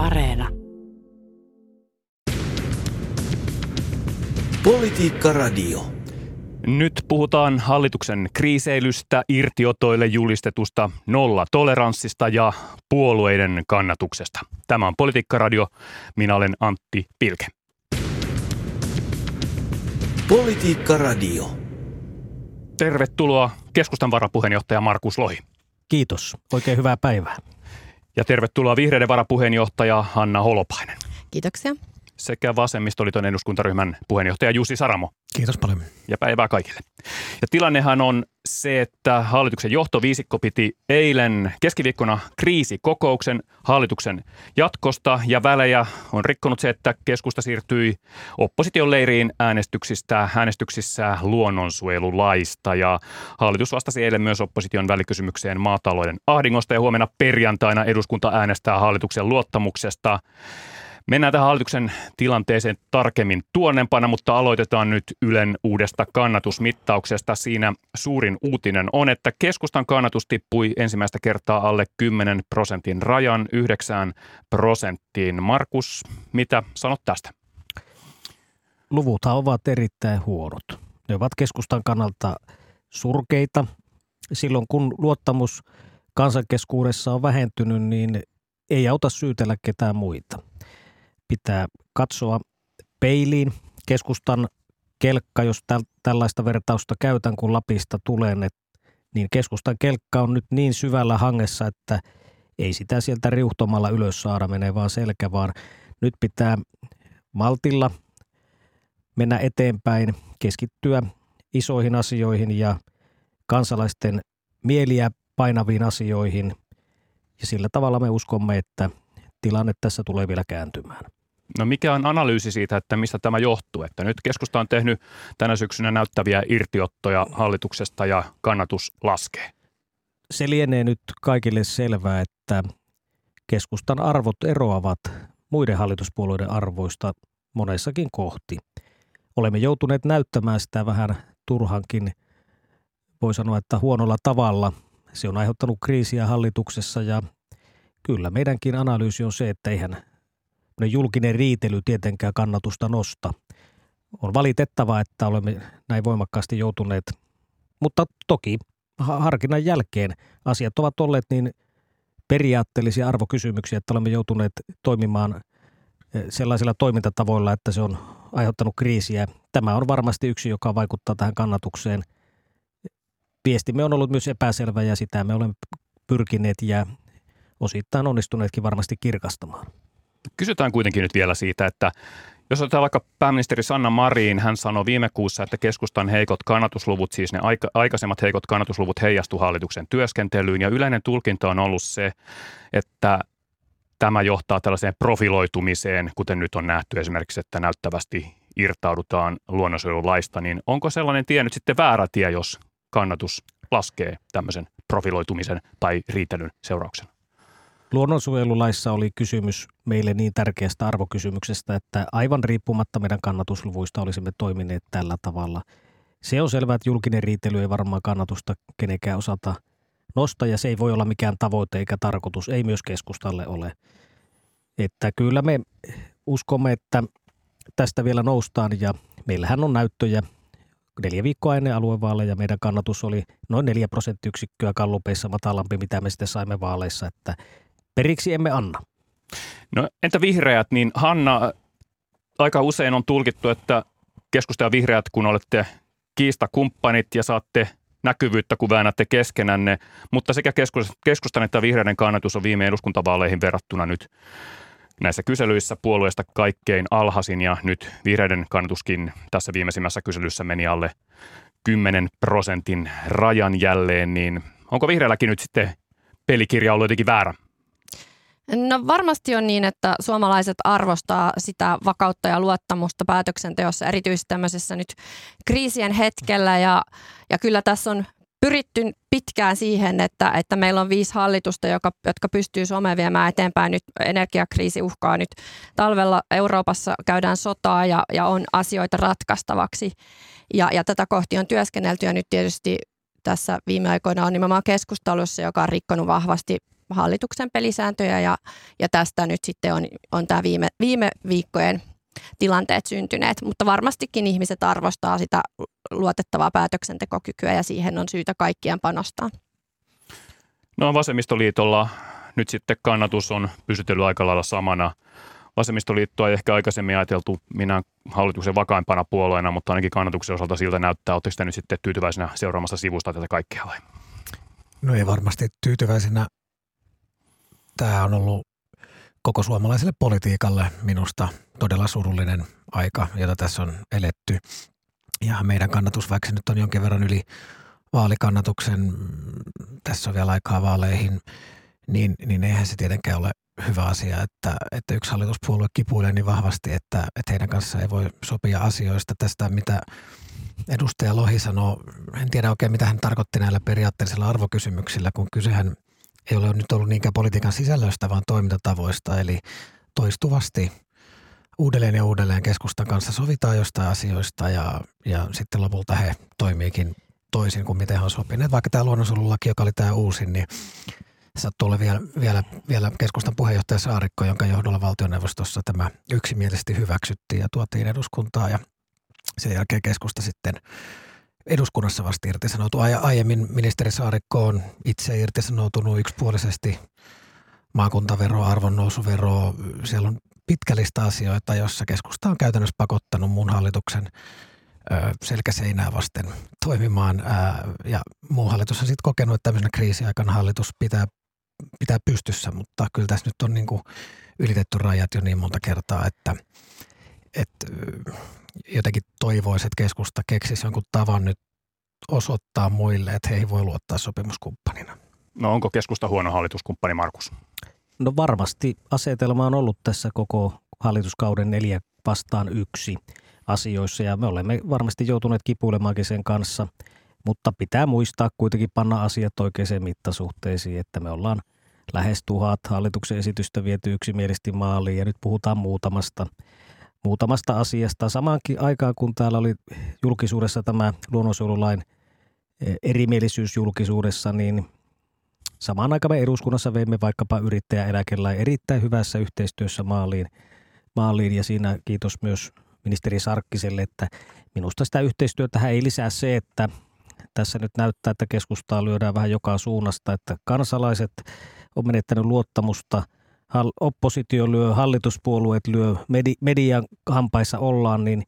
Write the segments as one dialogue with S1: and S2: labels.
S1: Areena.
S2: Politiikka Radio.
S3: Nyt puhutaan hallituksen kriiseilystä, irtiotoille julistetusta nollatoleranssista ja puolueiden kannatuksesta. Tämä on Politiikka Radio. Minä olen Antti Pilke.
S2: Politiikka Radio.
S3: Tervetuloa keskustan varapuheenjohtaja Markus Lohi.
S4: Kiitos. Oikein hyvää päivää.
S3: Ja tervetuloa vihreiden varapuheenjohtaja Hanna Holopainen.
S5: Kiitoksia.
S3: Sekä vasemmistoliiton eduskuntaryhmän puheenjohtaja Jussi Saramo.
S6: Kiitos paljon.
S3: Ja päivää kaikille. Ja tilannehan on se, että hallituksen johtoviisikko piti eilen keskiviikkona kriisikokouksen hallituksen jatkosta ja välejä on rikkonut se, että keskusta siirtyi opposition leiriin äänestyksistä, äänestyksissä luonnonsuojelulaista ja hallitus vastasi eilen myös opposition välikysymykseen maatalouden ahdingosta ja huomenna perjantaina eduskunta äänestää hallituksen luottamuksesta. Mennään tähän hallituksen tilanteeseen tarkemmin tuonnempana, mutta aloitetaan nyt Ylen uudesta kannatusmittauksesta. Siinä suurin uutinen on, että keskustan kannatus tippui ensimmäistä kertaa alle 10 prosentin rajan 9 prosenttiin. Markus, mitä sanot tästä?
S4: Luvuthan ovat erittäin huonot. Ne ovat keskustan kannalta surkeita. Silloin kun luottamus kansankeskuudessa on vähentynyt, niin ei auta syytellä ketään muita – pitää katsoa peiliin. Keskustan kelkka, jos täl, tällaista vertausta käytän, kun Lapista tulee, niin keskustan kelkka on nyt niin syvällä hangessa, että ei sitä sieltä riuhtomalla ylös saada, menee vaan selkä, vaan nyt pitää maltilla mennä eteenpäin, keskittyä isoihin asioihin ja kansalaisten mieliä painaviin asioihin. Ja sillä tavalla me uskomme, että tilanne tässä tulee vielä kääntymään.
S3: No mikä on analyysi siitä, että mistä tämä johtuu? Että nyt keskusta on tehnyt tänä syksynä näyttäviä irtiottoja hallituksesta ja kannatus laskee.
S4: Se lienee nyt kaikille selvää, että keskustan arvot eroavat muiden hallituspuolueiden arvoista monessakin kohti. Olemme joutuneet näyttämään sitä vähän turhankin, voi sanoa, että huonolla tavalla. Se on aiheuttanut kriisiä hallituksessa ja kyllä meidänkin analyysi on se, että eihän julkinen riitely tietenkään kannatusta nosta. On valitettavaa, että olemme näin voimakkaasti joutuneet, mutta toki harkinnan jälkeen asiat ovat olleet niin periaatteellisia arvokysymyksiä, että olemme joutuneet toimimaan eh, sellaisilla toimintatavoilla, että se on aiheuttanut kriisiä. Tämä on varmasti yksi, joka vaikuttaa tähän kannatukseen. Viestimme on ollut myös epäselvä ja sitä me olemme pyrkineet ja osittain onnistuneetkin varmasti kirkastamaan.
S3: Kysytään kuitenkin nyt vielä siitä, että jos otetaan vaikka pääministeri Sanna Marin, hän sanoi viime kuussa, että keskustan heikot kannatusluvut, siis ne aika, aikaisemmat heikot kannatusluvut heijastu hallituksen työskentelyyn. Ja yleinen tulkinta on ollut se, että tämä johtaa tällaiseen profiloitumiseen, kuten nyt on nähty esimerkiksi, että näyttävästi irtaudutaan luonnonsuojelulaista, niin onko sellainen tie nyt sitten väärä tie, jos kannatus laskee tämmöisen profiloitumisen tai riitelyn seurauksena?
S4: Luonnonsuojelulaissa oli kysymys meille niin tärkeästä arvokysymyksestä, että aivan riippumatta meidän kannatusluvuista olisimme toimineet tällä tavalla. Se on selvää, että julkinen riitely ei varmaan kannatusta kenenkään osata nostaa ja se ei voi olla mikään tavoite eikä tarkoitus, ei myös keskustalle ole. Että kyllä me uskomme, että tästä vielä noustaan ja meillähän on näyttöjä neljä viikkoa ennen aluevaaleja meidän kannatus oli noin neljä prosenttiyksikköä kallupeissa matalampi, mitä me sitten saimme vaaleissa, että Periksi emme anna.
S3: No entä vihreät, niin Hanna, aika usein on tulkittu, että keskusta ja vihreät, kun olette kiistakumppanit ja saatte näkyvyyttä, kun väännätte keskenänne, mutta sekä keskustan että vihreiden kannatus on viime eduskuntavaaleihin verrattuna nyt näissä kyselyissä puolueesta kaikkein alhaisin ja nyt vihreiden kannatuskin tässä viimeisimmässä kyselyssä meni alle 10 prosentin rajan jälleen, niin onko vihreälläkin nyt sitten pelikirja ollut jotenkin väärä?
S5: No varmasti on niin, että suomalaiset arvostaa sitä vakautta ja luottamusta päätöksenteossa, erityisesti tämmöisessä nyt kriisien hetkellä. Ja, ja kyllä tässä on pyritty pitkään siihen, että, että meillä on viisi hallitusta, joka, jotka pystyy Suomea viemään eteenpäin. Nyt energiakriisi uhkaa nyt talvella Euroopassa käydään sotaa ja, ja on asioita ratkaistavaksi. Ja, ja tätä kohti on työskennelty ja nyt tietysti tässä viime aikoina on nimenomaan keskustelussa, joka on rikkonut vahvasti hallituksen pelisääntöjä ja, ja tästä nyt sitten on, on tämä viime, viime viikkojen tilanteet syntyneet, mutta varmastikin ihmiset arvostaa sitä luotettavaa päätöksentekokykyä ja siihen on syytä kaikkien panostaa.
S3: No vasemmistoliitolla nyt sitten kannatus on pysytellyt aika lailla samana. Vasemmistoliittoa ei ehkä aikaisemmin ajateltu minä hallituksen vakaimpana puolueena, mutta ainakin kannatuksen osalta siltä näyttää. Oletteko te nyt sitten tyytyväisenä seuraamassa sivusta tätä kaikkea vai?
S1: No ei varmasti tyytyväisenä. Tämä on ollut koko suomalaiselle politiikalle minusta todella surullinen aika, jota tässä on eletty. Ja meidän kannatus, vaikka nyt on jonkin verran yli vaalikannatuksen, tässä on vielä aikaa vaaleihin, niin, niin eihän se tietenkään ole hyvä asia, että, että yksi hallituspuolue kipuilee niin vahvasti, että, että heidän kanssa ei voi sopia asioista tästä, mitä edustaja Lohi sanoo. En tiedä oikein, mitä hän tarkoitti näillä periaatteellisilla arvokysymyksillä, kun kysehän ei ole nyt ollut niinkään politiikan sisällöstä, vaan toimintatavoista. Eli toistuvasti uudelleen ja uudelleen keskustan kanssa sovitaan jostain asioista ja, ja sitten lopulta he toimiikin toisin kuin miten he on sopineet. Vaikka tämä luonnonsuojelulaki, joka oli tämä uusin, niin sattuu olla vielä, vielä, vielä keskustan puheenjohtaja Saarikko, jonka johdolla valtioneuvostossa tämä yksimielisesti hyväksyttiin ja tuotiin eduskuntaa ja sen jälkeen keskusta sitten eduskunnassa vasta irtisanoutu. Aiemmin ministeri Saarikko on itse irtisanoutunut yksipuolisesti maakuntavero, arvonnousuvero. Siellä on pitkä lista asioita, jossa keskusta on käytännössä pakottanut mun hallituksen selkäseinää vasten toimimaan. Ja muu hallitus on sitten kokenut, että tämmöisenä kriisiaikana hallitus pitää, pitää pystyssä, mutta kyllä tässä nyt on niin kuin ylitetty rajat jo niin monta kertaa, että, että jotenkin toivoisi, että keskusta keksisi jonkun tavan nyt osoittaa muille, että he ei voi luottaa sopimuskumppanina.
S3: No onko keskusta huono hallituskumppani, Markus?
S4: No varmasti asetelma on ollut tässä koko hallituskauden neljä vastaan yksi asioissa ja me olemme varmasti joutuneet kipuilemaankin sen kanssa, mutta pitää muistaa kuitenkin panna asiat oikeaan mittasuhteisiin, että me ollaan lähes tuhat hallituksen esitystä viety yksimielisesti maaliin ja nyt puhutaan muutamasta muutamasta asiasta. Samaankin aikaan, kun täällä oli julkisuudessa tämä luonnonsuojelulain e, erimielisyys julkisuudessa, niin samaan aikaan me eduskunnassa veimme vaikkapa yrittäjäeläkelain erittäin hyvässä yhteistyössä maaliin, maaliin ja siinä kiitos myös ministeri Sarkkiselle, että minusta sitä yhteistyötä ei lisää se, että tässä nyt näyttää, että keskustaa lyödään vähän joka suunnasta, että kansalaiset on menettänyt luottamusta – oppositio lyö, hallituspuolueet lyö, medi, median hampaissa ollaan, niin,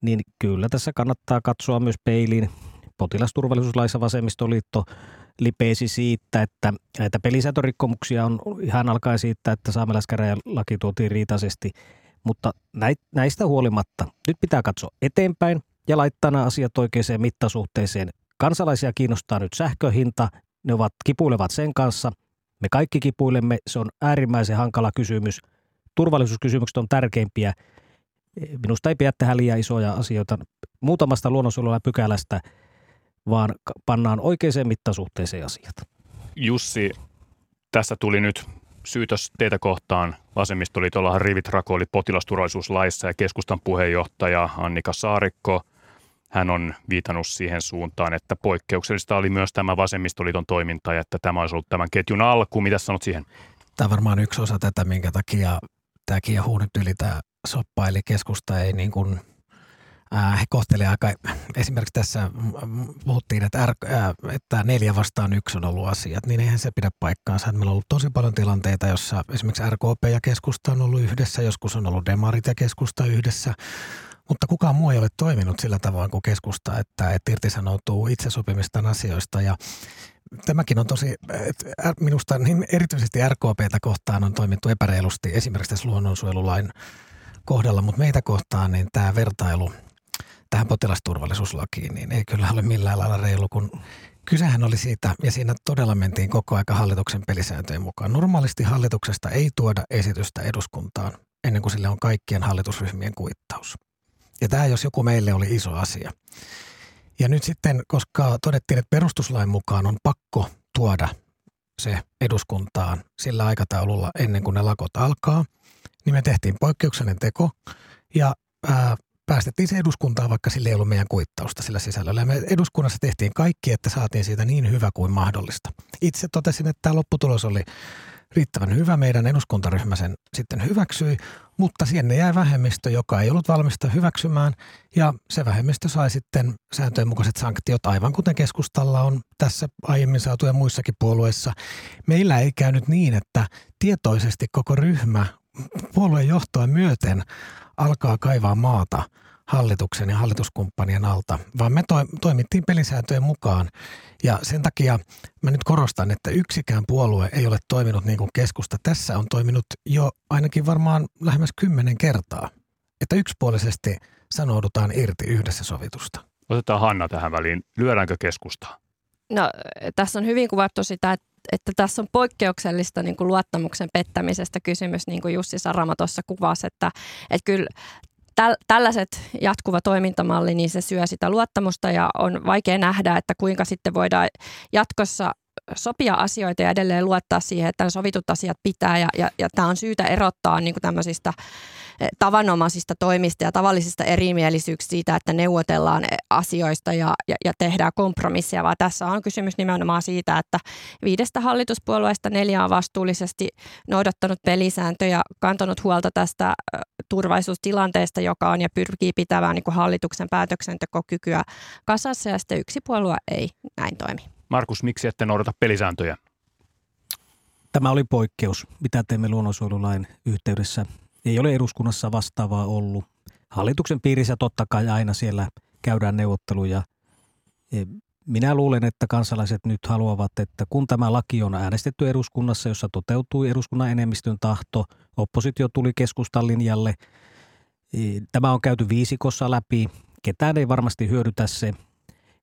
S4: niin kyllä tässä kannattaa katsoa myös peiliin. Potilasturvallisuuslaissa vasemmistoliitto lipeisi siitä, että näitä pelisäätörikkomuksia on ihan alkaen siitä, että saamelaiskäräjälaki tuotiin riitaisesti, mutta näistä huolimatta nyt pitää katsoa eteenpäin ja laittaa nämä asiat oikeaan mittasuhteeseen. Kansalaisia kiinnostaa nyt sähköhinta, ne ovat kipuilevat sen kanssa – me kaikki kipuilemme, se on äärimmäisen hankala kysymys. Turvallisuuskysymykset on tärkeimpiä. Minusta ei pidä tehdä liian isoja asioita muutamasta luonnonsuojelua pykälästä, vaan pannaan oikeaan mittasuhteeseen asiat.
S3: Jussi, tässä tuli nyt syytös teitä kohtaan. Vasemmistoliitollahan rivit rakoili potilasturvallisuuslaissa ja keskustan puheenjohtaja Annika Saarikko – hän on viitannut siihen suuntaan, että poikkeuksellista oli myös tämä vasemmistoliiton toiminta ja että tämä olisi ollut tämän ketjun alku. Mitä sanot siihen?
S1: Tämä on varmaan yksi osa tätä, minkä takia tämä kiehuu nyt yli tämä soppa, eli keskusta ei niin kuin, he kohtelevat aika, esimerkiksi tässä puhuttiin, että, R, että neljä vastaan yksi on ollut asiat, niin eihän se pidä paikkaansa. Meillä on ollut tosi paljon tilanteita, jossa esimerkiksi RKP ja keskusta on ollut yhdessä, joskus on ollut demarit ja keskusta yhdessä, mutta kukaan muu ei ole toiminut sillä tavoin kuin keskusta, että, että irtisanoutuu itse sopimistaan asioista ja Tämäkin on tosi, minusta niin erityisesti RKPtä kohtaan on toimittu epäreilusti esimerkiksi tässä luonnonsuojelulain kohdalla, mutta meitä kohtaan niin tämä vertailu tähän potilasturvallisuuslakiin niin ei kyllä ole millään lailla reilu, kun kysehän oli siitä, ja siinä todella mentiin koko aika hallituksen pelisääntöjen mukaan. Normaalisti hallituksesta ei tuoda esitystä eduskuntaan ennen kuin sille on kaikkien hallitusryhmien kuittaus. Ja tämä jos joku meille oli iso asia. Ja nyt sitten, koska todettiin, että perustuslain mukaan on pakko tuoda se eduskuntaan sillä aikataululla ennen kuin ne lakot alkaa, niin me tehtiin poikkeuksellinen teko ja ää, päästettiin se eduskuntaan, vaikka sillä ei ollut meidän kuittausta sillä sisällöllä. Ja me eduskunnassa tehtiin kaikki, että saatiin siitä niin hyvä kuin mahdollista. Itse totesin, että tämä lopputulos oli riittävän hyvä. Meidän eduskuntaryhmä sen sitten hyväksyi, mutta sinne jäi vähemmistö, joka ei ollut valmista hyväksymään. Ja se vähemmistö sai sitten sääntöjen mukaiset sanktiot, aivan kuten keskustalla on tässä aiemmin saatu ja muissakin puolueissa. Meillä ei käynyt niin, että tietoisesti koko ryhmä puolueen johtoa myöten alkaa kaivaa maata hallituksen ja hallituskumppanien alta, vaan me to, toimittiin pelisääntöjen mukaan. Ja sen takia mä nyt korostan, että yksikään puolue ei ole toiminut niin kuin keskusta. Tässä on toiminut jo ainakin varmaan lähemmäs kymmenen kertaa, että yksipuolisesti sanoudutaan irti yhdessä sovitusta.
S3: Otetaan Hanna tähän väliin. Lyödäänkö keskustaa?
S5: No, tässä on hyvin kuvattu sitä, että että tässä on poikkeuksellista niin kuin luottamuksen pettämisestä kysymys, niin kuin Jussi Sarama tuossa kuvasi, että, että kyllä täl, tällaiset jatkuva toimintamalli, niin se syö sitä luottamusta ja on vaikea nähdä, että kuinka sitten voidaan jatkossa sopia asioita ja edelleen luottaa siihen, että sovitut asiat pitää. Ja, ja, ja tämä on syytä erottaa niin kuin tämmöisistä eh, tavanomaisista toimista ja tavallisista erimielisyyksistä siitä, että neuvotellaan eh, asioista ja, ja, ja tehdään kompromisseja, vaan tässä on kysymys nimenomaan siitä, että viidestä hallituspuolueesta neljä on vastuullisesti noudattanut pelisääntöjä, kantanut huolta tästä turvallisuustilanteesta, joka on ja pyrkii pitämään niin kuin hallituksen päätöksentekokykyä kasassa. Ja sitten yksi puolue ei näin toimi.
S3: Markus, miksi ette noudata pelisääntöjä?
S4: Tämä oli poikkeus, mitä teemme luonnonsuojelulain yhteydessä. Ei ole eduskunnassa vastaavaa ollut. Hallituksen piirissä totta kai aina siellä käydään neuvotteluja. E, minä luulen, että kansalaiset nyt haluavat, että kun tämä laki on äänestetty eduskunnassa, jossa toteutui eduskunnan enemmistön tahto, oppositio tuli keskustan linjalle, e, tämä on käyty viisikossa läpi, ketään ei varmasti hyödytä se,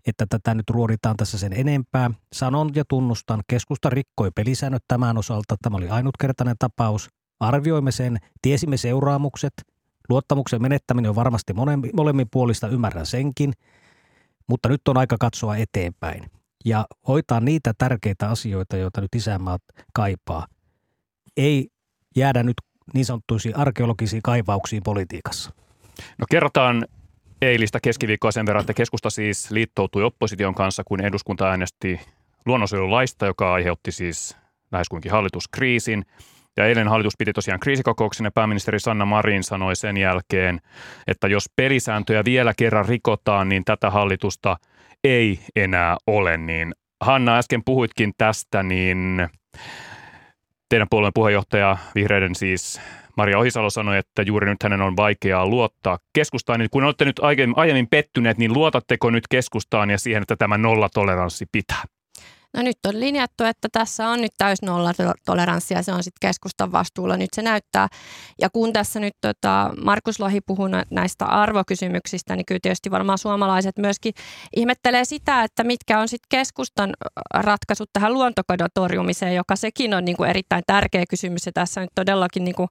S4: että tätä nyt ruoditaan tässä sen enempää. Sanon ja tunnustan, keskusta rikkoi pelisäännöt tämän osalta. Tämä oli ainutkertainen tapaus. Arvioimme sen, tiesimme seuraamukset. Luottamuksen menettäminen on varmasti molemmin puolista, ymmärrän senkin. Mutta nyt on aika katsoa eteenpäin ja hoitaa niitä tärkeitä asioita, joita nyt isänmaat kaipaa. Ei jäädä nyt niin sanottuisiin arkeologisiin kaivauksiin politiikassa.
S3: No kerrotaan eilistä keskiviikkoa sen verran, että keskusta siis liittoutui opposition kanssa, kun eduskunta äänesti luonnonsuojelulaista, joka aiheutti siis lähes kuinkin hallituskriisin. Ja eilen hallitus piti tosiaan kriisikokouksen ja pääministeri Sanna Marin sanoi sen jälkeen, että jos pelisääntöjä vielä kerran rikotaan, niin tätä hallitusta ei enää ole. Niin Hanna, äsken puhuitkin tästä, niin teidän puolueen puheenjohtaja, vihreiden siis Maria Ohisalo sanoi, että juuri nyt hänen on vaikeaa luottaa keskustaan. Niin kun olette nyt aiemmin pettyneet, niin luotatteko nyt keskustaan ja siihen, että tämä nollatoleranssi pitää?
S5: No nyt on linjattu, että tässä on nyt täys nollatoleranssi ja se on sitten keskustan vastuulla. Nyt se näyttää. Ja kun tässä nyt tota, Markus Lohi puhuu näistä arvokysymyksistä, niin kyllä tietysti varmaan suomalaiset myöskin ihmettelee sitä, että mitkä on sitten keskustan ratkaisut tähän luontokadon torjumiseen, joka sekin on niin kuin erittäin tärkeä kysymys. Ja tässä nyt todellakin niin kuin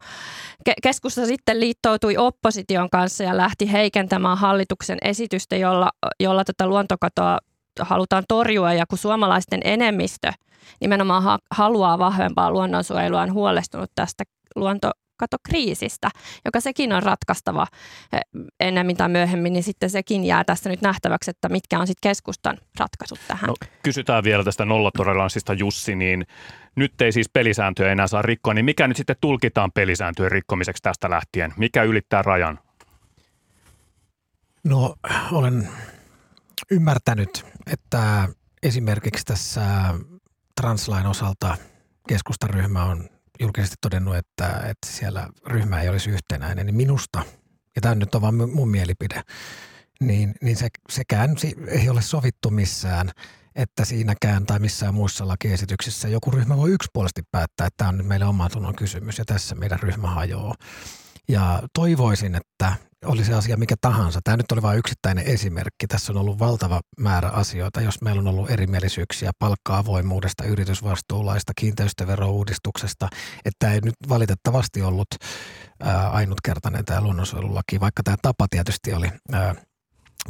S5: keskusta sitten liittoutui opposition kanssa ja lähti heikentämään hallituksen esitystä, jolla, jolla tätä luontokatoa halutaan torjua ja kun suomalaisten enemmistö nimenomaan ha- haluaa vahvempaa luonnonsuojelua, on huolestunut tästä luontokatokriisistä, joka sekin on ratkaistava eh, ennemmin tai myöhemmin, niin sitten sekin jää tässä nyt nähtäväksi, että mitkä on sitten keskustan ratkaisut tähän. No,
S3: kysytään vielä tästä nollatoleranssista Jussi, niin nyt ei siis pelisääntöjä enää saa rikkoa, niin mikä nyt sitten tulkitaan pelisääntöjen rikkomiseksi tästä lähtien? Mikä ylittää rajan?
S1: No olen ymmärtänyt, että esimerkiksi tässä translain osalta keskustaryhmä on julkisesti todennut, että, että siellä ryhmä ei olisi yhtenäinen, niin minusta, ja tämä nyt on vain mun mielipide, niin, niin se, sekään ei ole sovittu missään, että siinäkään tai missään muissa lakiesityksissä joku ryhmä voi yksipuolisesti päättää, että tämä on nyt meille oman tunnon kysymys ja tässä meidän ryhmä hajoaa. Ja toivoisin, että oli se asia mikä tahansa. Tämä nyt oli vain yksittäinen esimerkki. Tässä on ollut valtava määrä asioita, jos meillä on ollut erimielisyyksiä palkka-avoimuudesta, yritysvastuulaista, kiinteistöverouudistuksesta, että ei nyt valitettavasti ollut ää, ainutkertainen tämä luonnonsuojelulaki, vaikka tämä tapa tietysti oli ää,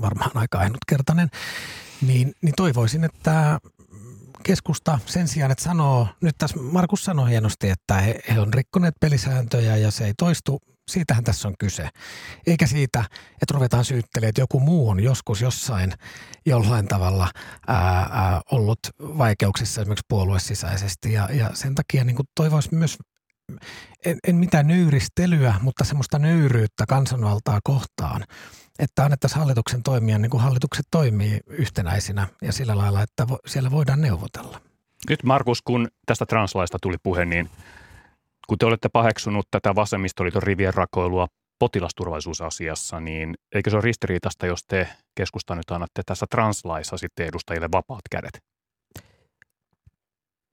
S1: varmaan aika ainutkertainen, niin, niin toivoisin, että keskusta sen sijaan, että sanoo, nyt tässä Markus sanoi hienosti, että he, he on rikkoneet pelisääntöjä ja se ei toistu Siitähän tässä on kyse. Eikä siitä, että ruvetaan syyttelemään, että joku muu on joskus jossain jollain tavalla ää, ää, ollut vaikeuksissa esimerkiksi puoluesisäisesti. Ja, ja sen takia niin toivoisi myös en, en mitään nöyristelyä, mutta semmoista nöyryyttä kansanvaltaa kohtaan, että annettaisiin hallituksen toimia niin kuin hallitukset toimii yhtenäisinä ja sillä lailla, että vo, siellä voidaan neuvotella.
S3: Nyt Markus, kun tästä translaista tuli puhe, niin kun te olette paheksunut tätä vasemmistoliiton rivien rakoilua potilasturvallisuusasiassa, niin eikö se ole ristiriitasta, jos te keskusta nyt annatte tässä translaissa sitten edustajille vapaat kädet?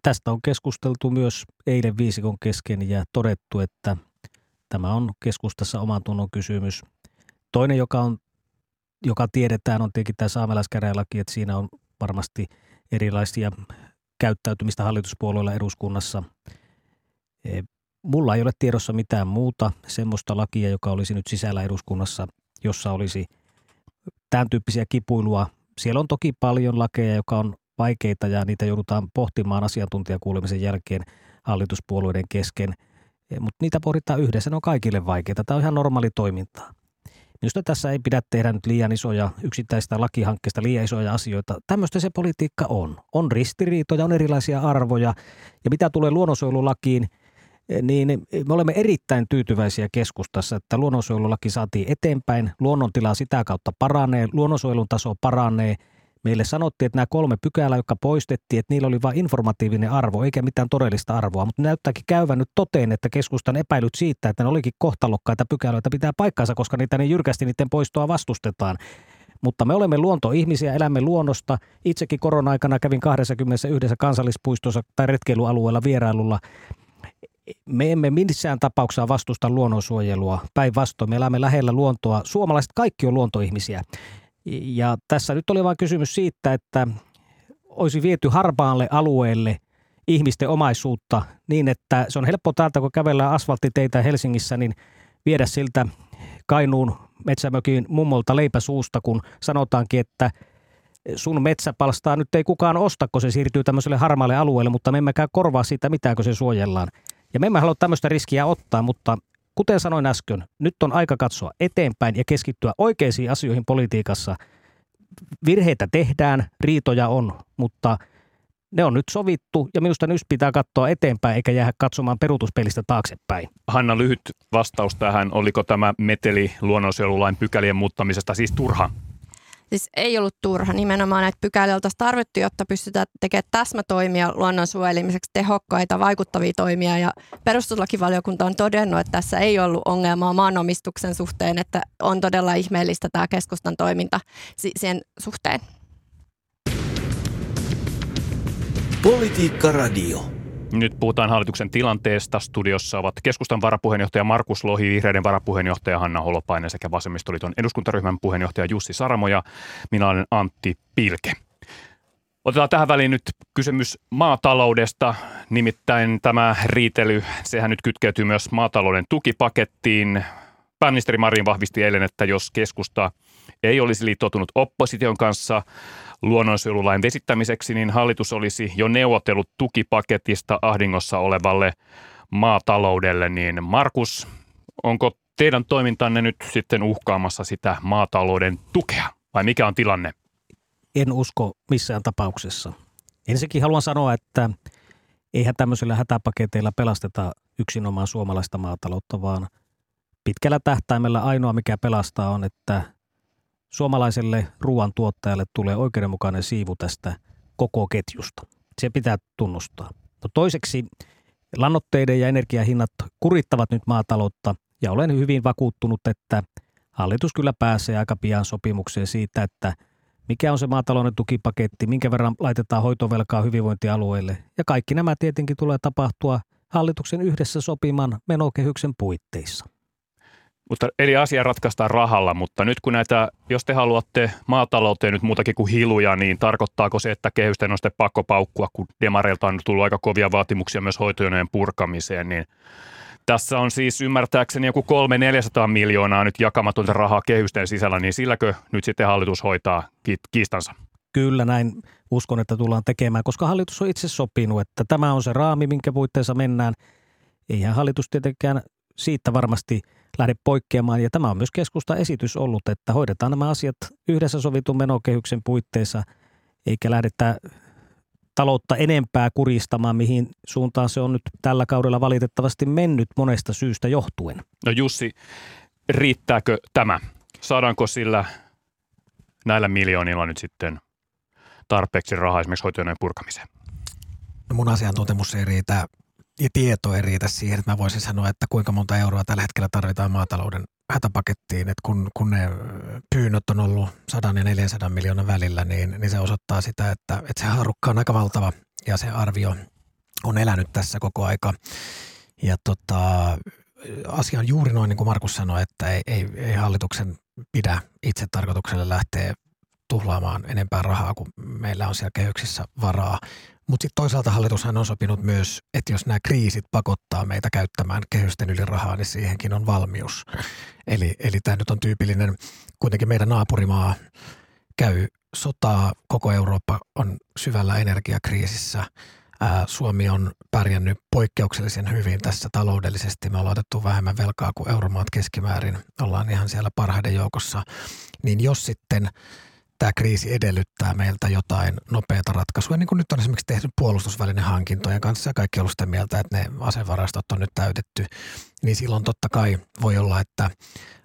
S4: Tästä on keskusteltu myös eilen viisikon kesken ja todettu, että tämä on keskustassa oman tunnon kysymys. Toinen, joka, on, joka tiedetään, on tietenkin tämä saamelaiskäräjälaki, että siinä on varmasti erilaisia käyttäytymistä hallituspuolueilla eduskunnassa. Mulla ei ole tiedossa mitään muuta semmoista lakia, joka olisi nyt sisällä eduskunnassa, jossa olisi tämän tyyppisiä kipuilua. Siellä on toki paljon lakeja, joka on vaikeita ja niitä joudutaan pohtimaan asiantuntijakuulemisen jälkeen hallituspuolueiden kesken. E, Mutta niitä pohditaan yhdessä, ne on kaikille vaikeita. Tämä on ihan normaali toimintaa. Minusta tässä ei pidä tehdä nyt liian isoja yksittäistä lakihankkeista, liian isoja asioita. Tämmöistä se politiikka on. On ristiriitoja, on erilaisia arvoja. Ja mitä tulee luonnonsuojelulakiin, niin me olemme erittäin tyytyväisiä keskustassa, että luonnonsuojelulaki saatiin eteenpäin. Luonnontila sitä kautta paranee, luonnonsuojelun taso paranee – Meille sanottiin, että nämä kolme pykälää, jotka poistettiin, että niillä oli vain informatiivinen arvo eikä mitään todellista arvoa. Mutta näyttääkin käyvän nyt toteen, että keskustan epäilyt siitä, että ne olikin kohtalokkaita pykälöitä pitää paikkaansa, koska niitä niin jyrkästi niiden poistoa vastustetaan. Mutta me olemme luontoihmisiä, elämme luonnosta. Itsekin korona-aikana kävin 21 kansallispuistossa tai retkeilyalueella vierailulla me emme missään tapauksessa vastusta luonnonsuojelua. Päinvastoin me elämme lähellä luontoa. Suomalaiset kaikki on luontoihmisiä. Ja tässä nyt oli vain kysymys siitä, että olisi viety harpaalle alueelle ihmisten omaisuutta niin, että se on helppo täältä, kun kävellään asfalttiteitä Helsingissä, niin viedä siltä Kainuun metsämökin mummolta leipäsuusta, kun sanotaankin, että sun metsäpalstaa nyt ei kukaan osta, kun se siirtyy tämmöiselle harmaalle alueelle, mutta me emmekään korvaa siitä mitään, kun se suojellaan. Ja me emme halua tämmöistä riskiä ottaa, mutta Kuten sanoin äsken, nyt on aika katsoa eteenpäin ja keskittyä oikeisiin asioihin politiikassa. Virheitä tehdään, riitoja on, mutta ne on nyt sovittu ja minusta nyt pitää katsoa eteenpäin eikä jäädä katsomaan peruutuspelistä taaksepäin.
S3: Hanna, lyhyt vastaus tähän. Oliko tämä meteli luonnonsuojelulain pykälien muuttamisesta siis turha?
S5: Siis ei ollut turha. Nimenomaan näitä pykäliä oltaisiin tarvittu, jotta pystytään tekemään täsmätoimia luonnon suojelemiseksi tehokkaita, vaikuttavia toimia. Ja perustuslakivaliokunta on todennut, että tässä ei ollut ongelmaa maanomistuksen suhteen, että on todella ihmeellistä tämä keskustan toiminta sen suhteen.
S2: Politiikka Radio.
S3: Nyt puhutaan hallituksen tilanteesta. Studiossa ovat keskustan varapuheenjohtaja Markus Lohi, vihreiden varapuheenjohtaja Hanna Holopainen sekä vasemmistoliiton eduskuntaryhmän puheenjohtaja Jussi Saramo ja minä olen Antti Pilke. Otetaan tähän väliin nyt kysymys maataloudesta. Nimittäin tämä riitely, sehän nyt kytkeytyy myös maatalouden tukipakettiin. Pääministeri Marin vahvisti eilen, että jos keskusta ei olisi liittoutunut opposition kanssa – luonnonsuojelulain vesittämiseksi, niin hallitus olisi jo neuvotellut tukipaketista ahdingossa olevalle maataloudelle. Niin Markus, onko teidän toimintanne nyt sitten uhkaamassa sitä maatalouden tukea vai mikä on tilanne?
S4: En usko missään tapauksessa. Ensinnäkin haluan sanoa, että eihän tämmöisillä hätäpaketeilla pelasteta yksinomaan suomalaista maataloutta, vaan pitkällä tähtäimellä ainoa mikä pelastaa on, että suomalaiselle ruoantuottajalle tulee oikeudenmukainen siivu tästä koko ketjusta. Se pitää tunnustaa. No toiseksi lannoitteiden ja energiahinnat kurittavat nyt maataloutta ja olen hyvin vakuuttunut, että hallitus kyllä pääsee aika pian sopimukseen siitä, että mikä on se maatalouden tukipaketti, minkä verran laitetaan hoitovelkaa hyvinvointialueille. Ja kaikki nämä tietenkin tulee tapahtua hallituksen yhdessä sopiman menokehyksen puitteissa.
S3: Mutta eli asia ratkaistaan rahalla, mutta nyt kun näitä, jos te haluatte maatalouteen nyt muutakin kuin hiluja, niin tarkoittaako se, että kehysten on sitten pakko paukkua, kun demareilta on tullut aika kovia vaatimuksia myös hoitojonojen purkamiseen, niin tässä on siis ymmärtääkseni joku 300-400 miljoonaa nyt jakamatonta rahaa kehysten sisällä, niin silläkö nyt sitten hallitus hoitaa kiistansa?
S4: Kyllä näin uskon, että tullaan tekemään, koska hallitus on itse sopinut, että tämä on se raami, minkä puitteissa mennään. Eihän hallitus tietenkään siitä varmasti lähde poikkeamaan. Ja tämä on myös keskusta esitys ollut, että hoidetaan nämä asiat yhdessä sovitun menokehyksen puitteissa, eikä lähdetä taloutta enempää kuristamaan, mihin suuntaan se on nyt tällä kaudella valitettavasti mennyt monesta syystä johtuen.
S3: No Jussi, riittääkö tämä? Saadaanko sillä näillä miljoonilla nyt sitten tarpeeksi rahaa esimerkiksi hoitojonojen purkamiseen?
S1: No mun asiantuntemus ei riitä ja tieto ei riitä siihen, että mä voisin sanoa, että kuinka monta euroa tällä hetkellä tarvitaan maatalouden hätäpakettiin. Että kun, kun ne pyynnöt on ollut 100 ja 400 miljoonan välillä, niin, niin se osoittaa sitä, että, että se harukka on aika valtava ja se arvio on elänyt tässä koko aika. Ja tota, asia on juuri noin niin kuin Markus sanoi, että ei, ei, ei hallituksen pidä itse tarkoitukselle lähteä tuhlaamaan enempää rahaa kuin meillä on siellä kehyksissä varaa. Mutta sitten toisaalta hallitushan on sopinut myös, että jos nämä kriisit pakottaa meitä käyttämään kehysten yli rahaa, niin siihenkin on valmius. Eli, eli tämä nyt on tyypillinen, kuitenkin meidän naapurimaa käy sotaa, koko Eurooppa on syvällä energiakriisissä. Ää, Suomi on pärjännyt poikkeuksellisen hyvin tässä taloudellisesti. Me ollaan otettu vähemmän velkaa kuin euromaat keskimäärin. Ollaan ihan siellä parhaiden joukossa. Niin jos sitten tämä kriisi edellyttää meiltä jotain nopeata ratkaisua, niin kuin nyt on esimerkiksi tehty puolustusvälinen hankintojen kanssa ja kaikki ollut sitä mieltä, että ne asevarastot on nyt täytetty, niin silloin totta kai voi olla, että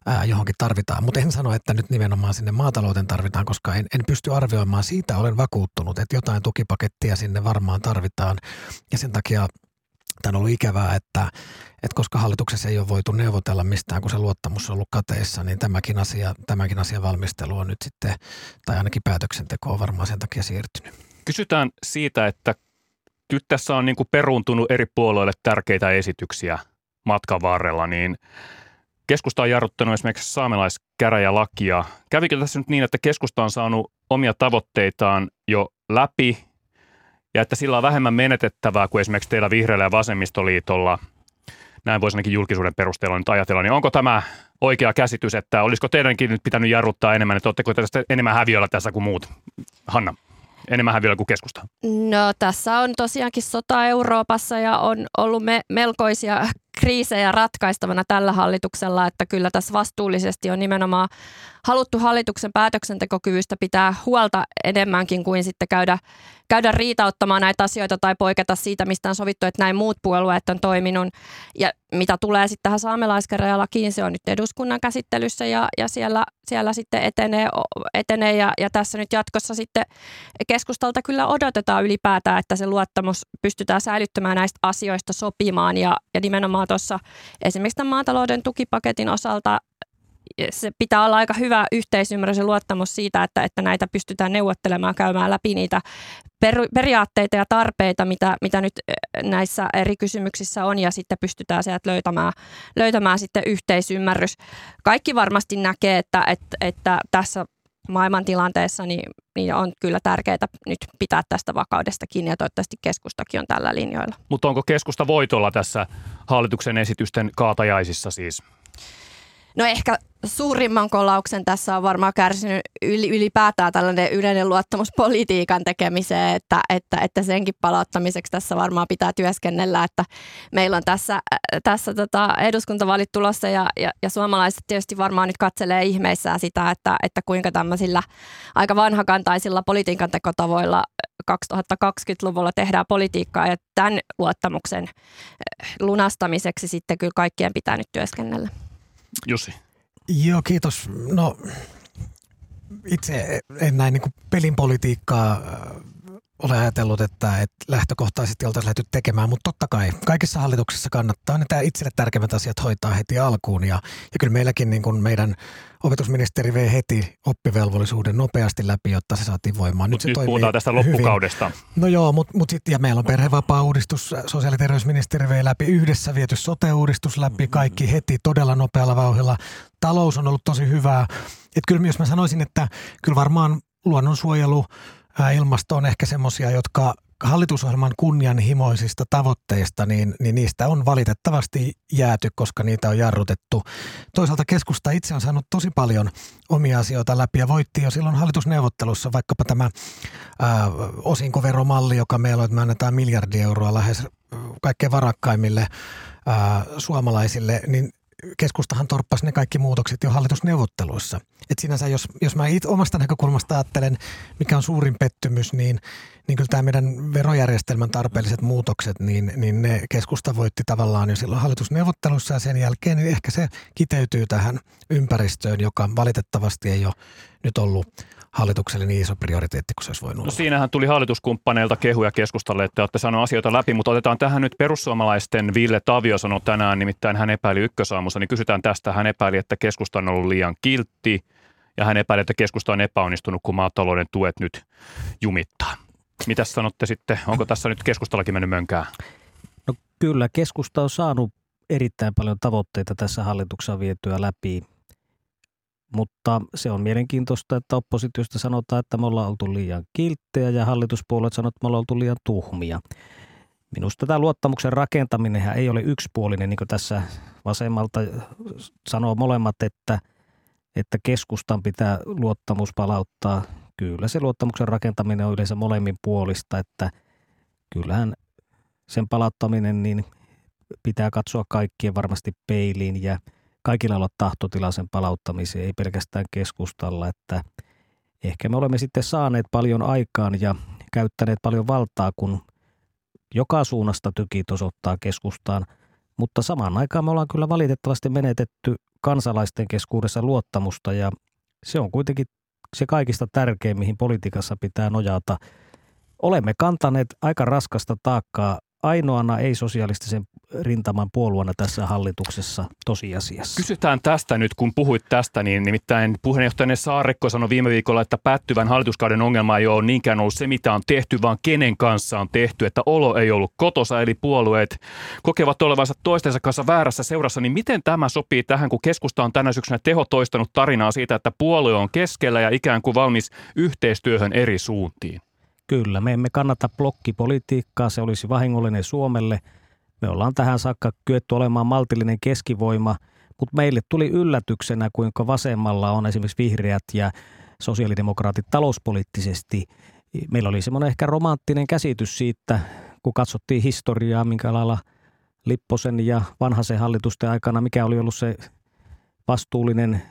S1: ää, johonkin tarvitaan. Mutta en sano, että nyt nimenomaan sinne maatalouteen tarvitaan, koska en, en pysty arvioimaan. Siitä, olen vakuuttunut, että jotain tukipakettia sinne varmaan tarvitaan. Ja sen takia Tämä on ollut ikävää, että, että koska hallituksessa ei ole voitu neuvotella mistään, kun se luottamus on ollut kateissa, niin tämäkin asia, tämäkin asia valmistelu on nyt sitten, tai ainakin päätöksenteko on varmaan sen takia siirtynyt.
S3: Kysytään siitä, että nyt tässä on niin kuin peruuntunut eri puolueille tärkeitä esityksiä matkan varrella, niin keskusta on jarruttanut esimerkiksi saamelaiskäräjälakia. Kävikö tässä nyt niin, että keskusta on saanut omia tavoitteitaan jo läpi ja että sillä on vähemmän menetettävää kuin esimerkiksi teillä vihreällä ja vasemmistoliitolla, näin voisi ainakin julkisuuden perusteella nyt ajatella, niin onko tämä oikea käsitys, että olisiko teidänkin nyt pitänyt jarruttaa enemmän, että oletteko tästä enemmän häviöllä tässä kuin muut? Hanna, enemmän häviöllä kuin keskusta.
S5: No tässä on tosiaankin sota Euroopassa ja on ollut me, melkoisia kriisejä ratkaistavana tällä hallituksella, että kyllä tässä vastuullisesti on nimenomaan haluttu hallituksen päätöksentekokyvystä pitää huolta enemmänkin kuin sitten käydä, käydä riitauttamaan näitä asioita tai poiketa siitä, mistä on sovittu, että näin muut puolueet on toiminut. Ja mitä tulee sitten tähän saamelaiskäräjälakiin, se on nyt eduskunnan käsittelyssä ja, ja siellä, siellä sitten etenee, etenee ja, ja tässä nyt jatkossa sitten keskustalta kyllä odotetaan ylipäätään, että se luottamus pystytään säilyttämään näistä asioista sopimaan ja, ja nimenomaan tuossa esimerkiksi tämän maatalouden tukipaketin osalta se pitää olla aika hyvä yhteisymmärrys ja luottamus siitä, että, että näitä pystytään neuvottelemaan, käymään läpi niitä per, periaatteita ja tarpeita, mitä, mitä nyt eh, näissä eri kysymyksissä on, ja sitten pystytään sieltä löytämään, löytämään sitten yhteisymmärrys. Kaikki varmasti näkee, että, että, että tässä maailmantilanteessa niin, niin on kyllä tärkeää nyt pitää tästä vakaudesta kiinni ja toivottavasti keskustakin on tällä linjoilla.
S3: Mutta onko keskusta voitolla tässä hallituksen esitysten kaatajaisissa siis?
S5: No ehkä suurimman kolauksen tässä on varmaan kärsinyt ylipäätään tällainen yleinen luottamus politiikan tekemiseen, että, että, että senkin palauttamiseksi tässä varmaan pitää työskennellä, että meillä on tässä, tässä tota eduskuntavaalit tulossa ja, ja, ja suomalaiset tietysti varmaan nyt katselee ihmeissään sitä, että, että kuinka tämmöisillä aika vanhakantaisilla politiikan tekotavoilla 2020-luvulla tehdään politiikkaa ja tämän luottamuksen lunastamiseksi sitten kyllä kaikkien pitää nyt työskennellä.
S3: Jussi.
S1: Joo, kiitos. No itse en näin niin pelin politiikkaa ole ajatellut, että, että lähtökohtaisesti oltaisiin lähty tekemään, mutta totta kai kaikissa hallituksissa kannattaa ne itselle tärkeimmät asiat hoitaa heti alkuun. Ja, ja kyllä meilläkin niin kuin meidän opetusministeri vei heti oppivelvollisuuden nopeasti läpi, jotta se saatiin voimaan.
S3: Nyt, nyt puhutaan tästä loppukaudesta.
S1: Hyvin. No joo, mutta mut sitten ja meillä on perhevapaa-uudistus, sosiaali- ja terveysministeri vei läpi yhdessä viety sote-uudistus läpi, kaikki heti todella nopealla vauhilla. Talous on ollut tosi hyvää. Että kyllä jos mä sanoisin, että kyllä varmaan luonnonsuojelu, ilmasto on ehkä semmoisia, jotka hallitusohjelman kunnianhimoisista tavoitteista, niin, niin niistä on valitettavasti jääty, koska niitä on jarrutettu. Toisaalta keskusta itse on saanut tosi paljon omia asioita läpi ja voitti jo silloin hallitusneuvottelussa vaikkapa tämä ää, osinkoveromalli, joka meillä on, että me annetaan miljardi euroa lähes kaikkein varakkaimmille ää, suomalaisille, niin keskustahan torppasi ne kaikki muutokset jo hallitusneuvotteluissa. Et sinänsä, jos, jos mä itse omasta näkökulmasta ajattelen, mikä on suurin pettymys, niin, niin kyllä tämä meidän verojärjestelmän tarpeelliset muutokset, niin, niin ne keskusta voitti tavallaan jo silloin hallitusneuvottelussa ja sen jälkeen niin ehkä se kiteytyy tähän ympäristöön, joka valitettavasti ei ole nyt ollut hallitukselle niin iso prioriteetti kuin se olisi voinut
S3: No
S1: olla.
S3: siinähän tuli hallituskumppaneilta kehuja keskustalle, että olette sanoneet asioita läpi, mutta otetaan tähän nyt perussuomalaisten Ville Tavio sanoi tänään, nimittäin hän epäili ykkösaamussa, niin kysytään tästä. Hän epäili, että keskusta on ollut liian kiltti ja hän epäili, että keskusta on epäonnistunut, kun maatalouden tuet nyt jumittaa. Mitä sanotte sitten, onko tässä nyt keskustallakin mennyt mönkään?
S4: No kyllä, keskusta on saanut erittäin paljon tavoitteita tässä hallituksessa vietyä läpi, mutta se on mielenkiintoista, että oppositiosta sanotaan, että me ollaan oltu liian kilttejä ja hallituspuolueet sanoo, että me ollaan oltu liian tuhmia. Minusta tämä luottamuksen rakentaminen ei ole yksipuolinen, niin kuin tässä vasemmalta sanoo molemmat, että, että keskustan pitää luottamus palauttaa. Kyllä se luottamuksen rakentaminen on yleensä molemmin puolista, että kyllähän sen palauttaminen, niin pitää katsoa kaikkien varmasti peiliin ja kaikilla olla tahtotila sen palauttamiseen, ei pelkästään keskustalla, että ehkä me olemme sitten saaneet paljon aikaan ja käyttäneet paljon valtaa, kun joka suunnasta tykit osoittaa keskustaan, mutta samaan aikaan me ollaan kyllä valitettavasti menetetty kansalaisten keskuudessa luottamusta ja se on kuitenkin se kaikista tärkein, mihin politiikassa pitää nojata. Olemme kantaneet aika raskasta taakkaa ainoana ei-sosialistisen rintaman puolueena tässä hallituksessa tosiasiassa.
S3: Kysytään tästä nyt, kun puhuit tästä, niin nimittäin puheenjohtajanne Saarikko sanoi viime viikolla, että päättyvän hallituskauden ongelma ei ole niinkään ollut se, mitä on tehty, vaan kenen kanssa on tehty, että olo ei ollut kotosa, eli puolueet kokevat olevansa toistensa kanssa väärässä seurassa, niin miten tämä sopii tähän, kun keskusta on tänä syksynä teho toistanut tarinaa siitä, että puolue on keskellä ja ikään kuin valmis yhteistyöhön eri suuntiin?
S4: Kyllä, me emme kannata blokkipolitiikkaa, se olisi vahingollinen Suomelle. Me ollaan tähän saakka kyetty olemaan maltillinen keskivoima, mutta meille tuli yllätyksenä, kuinka vasemmalla on esimerkiksi vihreät ja sosiaalidemokraatit talouspoliittisesti. Meillä oli semmoinen ehkä romanttinen käsitys siitä, kun katsottiin historiaa, minkä lailla Lipposen ja vanhaisen hallitusten aikana, mikä oli ollut se vastuullinen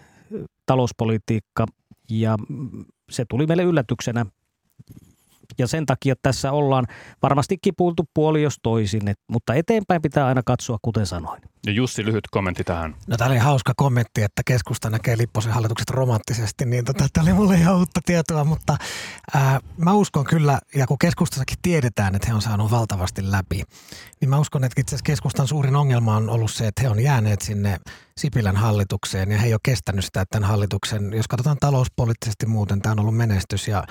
S4: talouspolitiikka. Ja se tuli meille yllätyksenä ja sen takia tässä ollaan varmasti kipuiltu puoli jos toisin, et, mutta eteenpäin pitää aina katsoa, kuten sanoin.
S3: Ja Jussi, lyhyt kommentti tähän.
S1: No tämä oli hauska kommentti, että keskusta näkee Lipposen hallitukset romanttisesti, niin tota, tämä oli mulle ihan uutta tietoa, mutta ää, mä uskon kyllä, ja kun keskustassakin tiedetään, että he on saanut valtavasti läpi, niin mä uskon, että itse asiassa keskustan suurin ongelma on ollut se, että he on jääneet sinne Sipilän hallitukseen ja he ei ole kestänyt sitä, että tämän hallituksen, jos katsotaan talouspoliittisesti muuten, tämä on ollut menestys ja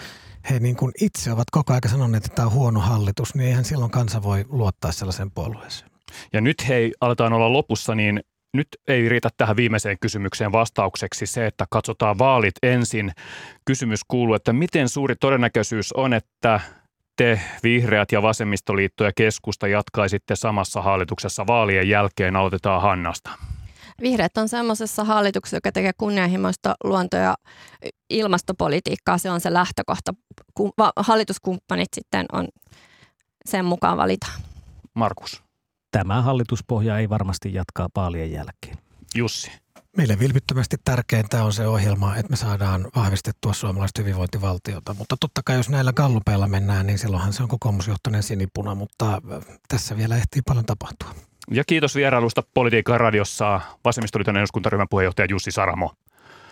S1: he niin kuin itse ovat koko ajan sanoneet, että tämä on huono hallitus, niin eihän silloin kansa voi luottaa sellaiseen puolueeseen.
S3: Ja nyt hei, aletaan olla lopussa, niin nyt ei riitä tähän viimeiseen kysymykseen vastaukseksi se, että katsotaan vaalit ensin. Kysymys kuuluu, että miten suuri todennäköisyys on, että te vihreät ja vasemmistoliitto ja keskusta jatkaisitte samassa hallituksessa vaalien jälkeen. Aloitetaan Hannasta.
S5: Vihreät on semmoisessa hallituksessa, joka tekee kunnianhimoista luonto- ja ilmastopolitiikkaa. Se on se lähtökohta. Kun hallituskumppanit sitten on sen mukaan valitaan.
S3: Markus.
S4: Tämä hallituspohja ei varmasti jatkaa vaalien jälkeen.
S3: Jussi.
S1: Meille vilpittömästi tärkeintä on se ohjelma, että me saadaan vahvistettua suomalaista hyvinvointivaltiota. Mutta totta kai jos näillä gallupeilla mennään, niin silloinhan se on kokoomusjohtoinen sinipuna, mutta tässä vielä ehtii paljon tapahtua.
S3: Ja kiitos vierailusta Politiikan radiossa vasemmistoliiton eduskuntaryhmän puheenjohtaja Jussi Saramo.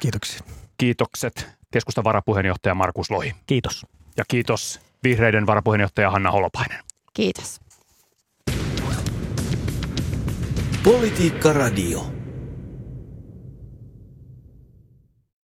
S1: Kiitoksia.
S3: Kiitokset keskustan varapuheenjohtaja Markus Lohi.
S4: Kiitos.
S3: Ja kiitos vihreiden varapuheenjohtaja Hanna Holopainen.
S5: Kiitos.
S2: Politiikka Radio.